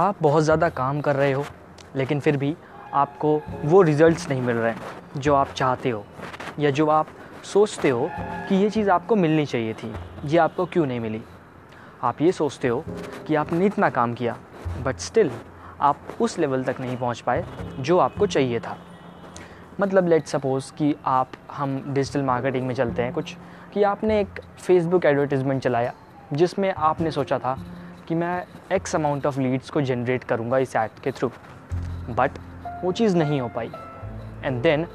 आप बहुत ज़्यादा काम कर रहे हो, लेकिन फिर भी आपको वो रिज़ल्ट्स नहीं मिल रहे हैं जो आप चाहते हो या जो आप सोचते हो कि ये चीज़ आपको मिलनी चाहिए थी, ये आपको क्यों नहीं मिली? आप ये सोचते हो कि आपने इतना काम किया बट स्टिल आप उस लेवल तक नहीं पहुँच पाए जो आपको चाहिए था। मतलब लेट सपोज़ कि आप, हम डिजिटल मार्केटिंग में चलते हैं कुछ, कि आपने एक फेसबुक एडवर्टीज़मेंट चलाया, जिसमें आपने सोचा था कि मैं एक्स अमाउंट ऑफ़ लीड्स को जनरेट करूँगा इस ऐड के थ्रू बट वो चीज़ नहीं हो पाई। एंड देन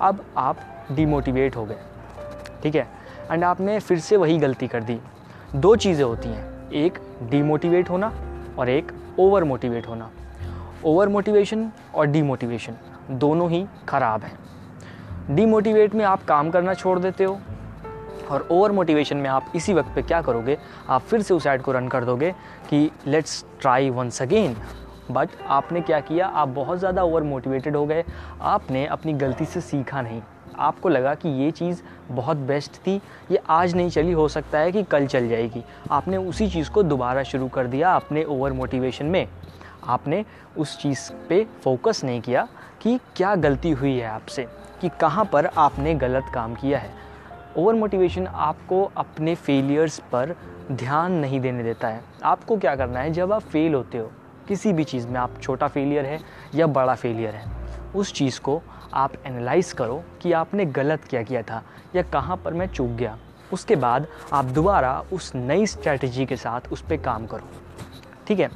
अब आप डिमोटिवेट हो गए। ठीक है? एंड आपने फिर से वही गलती कर दी। दो चीज़ें होती हैं। एक डीमोटिवेट होना और एक ओवर मोटिवेट होना। ओवर मोटिवेशन और डीमोटिवेशन दोनों ही ख़राब हैं। डीमोटिवेट में आप काम करना छोड़ देते हो। और ओवर मोटिवेशन में आप इसी वक्त पे क्या करोगे? आप फिर से उस ऐड को रन कर दोगे कि let's try once again but आपने क्या किया? आप बहुत ज़्यादा ओवर मोटिवेटेड हो गए। आपने अपनी गलती से सीखा नहीं। आपको लगा कि ये चीज़ बहुत बेस्ट थी। ये आज नहीं चली, हो सकता है कि कल चल जाएगी। आपने उसी चीज़ को दोबारा शुरू कर दिया अपने ओवर मोटिवेशन में। आपने उस चीज़ पे फोकस नहीं किया कि क्या गलती हुई है आपसे, कि कहाँ पर आपने गलत काम किया है। ओवर मोटिवेशन आपको अपने फेलियर्स पर ध्यान नहीं देने देता है। आपको क्या करना है, जब आप फेल होते हो, किसी भी चीज़ में आप छोटा फेलियर है या बड़ा फेलियर है, उस चीज़ को आप एनालाइज करो कि आपने गलत क्या किया था या कहाँ पर मैं चूक गया। उसके बाद आप दोबारा उस नई स्ट्रैटेजी के साथ उस पर काम करो। ठीक है?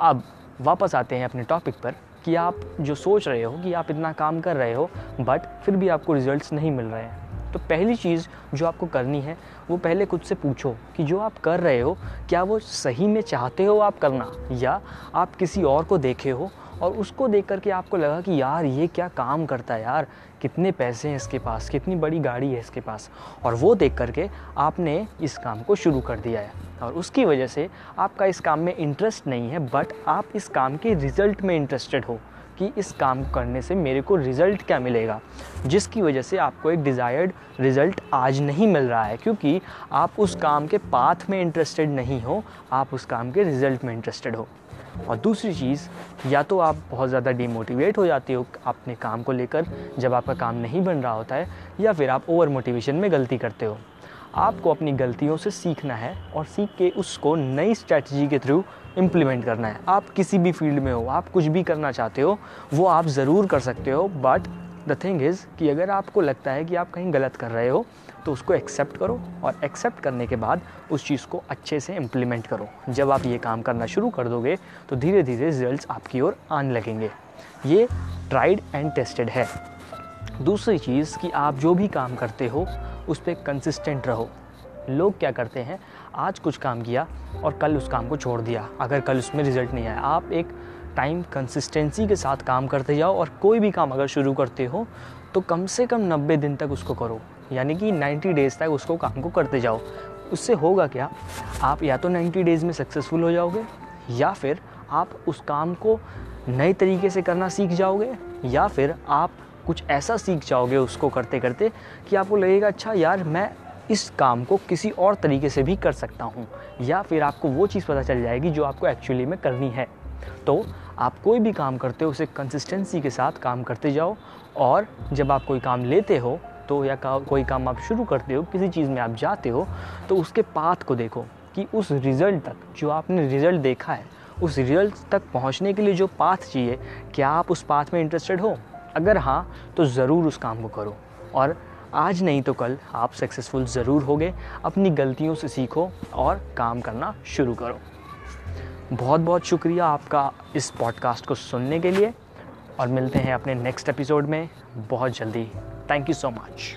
अब वापस आते हैं अपने टॉपिक पर कि आप जो सोच रहे हो कि आप इतना काम कर रहे हो बट फिर भी आपको रिजल्ट्स नहीं मिल रहे हैं। तो पहली चीज़ जो आपको करनी है, वो पहले खुद से पूछो कि जो आप कर रहे हो, क्या वो सही में चाहते हो आप करना? या आप किसी और को देखे हो और उसको देख करके आपको लगा कि यार, ये क्या काम करता है यार? कितने पैसे हैं इसके पास? कितनी बड़ी गाड़ी है इसके पास? और वो देख करके आपने इस काम को शुरू कर दिया है। और उसकी वजह से आपका इस काम में इंटरेस्ट नहीं है बट आप इस काम के रिज़ल्ट में इंटरेस्टेड हो। कि इस काम को करने से मेरे को रिज़ल्ट क्या मिलेगा, जिसकी वजह से आपको एक डिज़ायर्ड रिज़ल्ट आज नहीं मिल रहा है, क्योंकि आप उस काम के पाथ में इंटरेस्टेड नहीं हो, आप उस काम के रिज़ल्ट में इंटरेस्टेड हो। और दूसरी चीज़, या तो आप बहुत ज़्यादा डीमोटिवेट हो जाते हो अपने काम को लेकर, जब आपका काम नहीं बन रहा होता है, या फिर आप ओवर मोटिवेशन में गलती करते हो। आपको अपनी गलतियों से सीखना है, और सीख के उसको नई स्ट्रैटी के थ्रू इम्प्लीमेंट करना है। आप किसी भी फ़ील्ड में हो, आप कुछ भी करना चाहते हो, वो आप ज़रूर कर सकते हो बट द थिंग इज़ कि अगर आपको लगता है कि आप कहीं गलत कर रहे हो तो उसको एक्सेप्ट करो और एक्सेप्ट करने के बाद उस चीज़ को अच्छे से इम्प्लीमेंट करो। जब आप ये काम करना शुरू कर दोगे तो धीरे धीरे रिज़ल्ट आपकी ओर आने लगेंगे। ये ट्राइड एंड टेस्टेड है। दूसरी चीज़ कि आप जो भी काम करते हो, उस पर कंसिस्टेंट रहो। लोग क्या करते हैं, आज कुछ काम किया और कल उस काम को छोड़ दिया। अगर कल उसमें रिज़ल्ट नहीं आया, आप एक टाइम कंसिस्टेंसी के साथ काम करते जाओ और कोई भी काम अगर शुरू करते हो तो कम से कम 90 दिन तक उसको करो। यानी कि 90 डेज़ तक उसको काम को करते जाओ। उससे होगा क्या, आप या तो 90 डेज़ में सक्सेसफुल हो जाओगे, या फिर आप उस काम को नए तरीके से करना सीख जाओगे, या फिर आप कुछ ऐसा सीख जाओगे उसको करते करते कि आपको लगेगा अच्छा यार, मैं इस काम को किसी और तरीके से भी कर सकता हूँ या फिर आपको वो चीज़ पता चल जाएगी जो आपको एक्चुअली में करनी है। तो आप कोई भी काम करते हो उसे कंसिस्टेंसी के साथ काम करते जाओ और जब आप कोई काम लेते हो तो या का, कोई काम आप शुरू करते हो किसी चीज़ में आप जाते हो तो उसके पाथ को देखो कि उस रिज़ल्ट तक जो आपने रिज़ल्ट देखा है उस रिज़ल्ट तक पहुँचने के लिए जो पाथ चाहिए क्या आप उस पाथ में इंटरेस्टेड हो? अगर हाँ तो ज़रूर उस काम को करो। और आज नहीं तो कल आप सक्सेसफुल ज़रूर होगे। अपनी गलतियों से सीखो और काम करना शुरू करो। बहुत बहुत शुक्रिया आपका इस पॉडकास्ट को सुनने के लिए और मिलते हैं अपने नेक्स्ट एपिसोड में। बहुत जल्दी। Thank you so much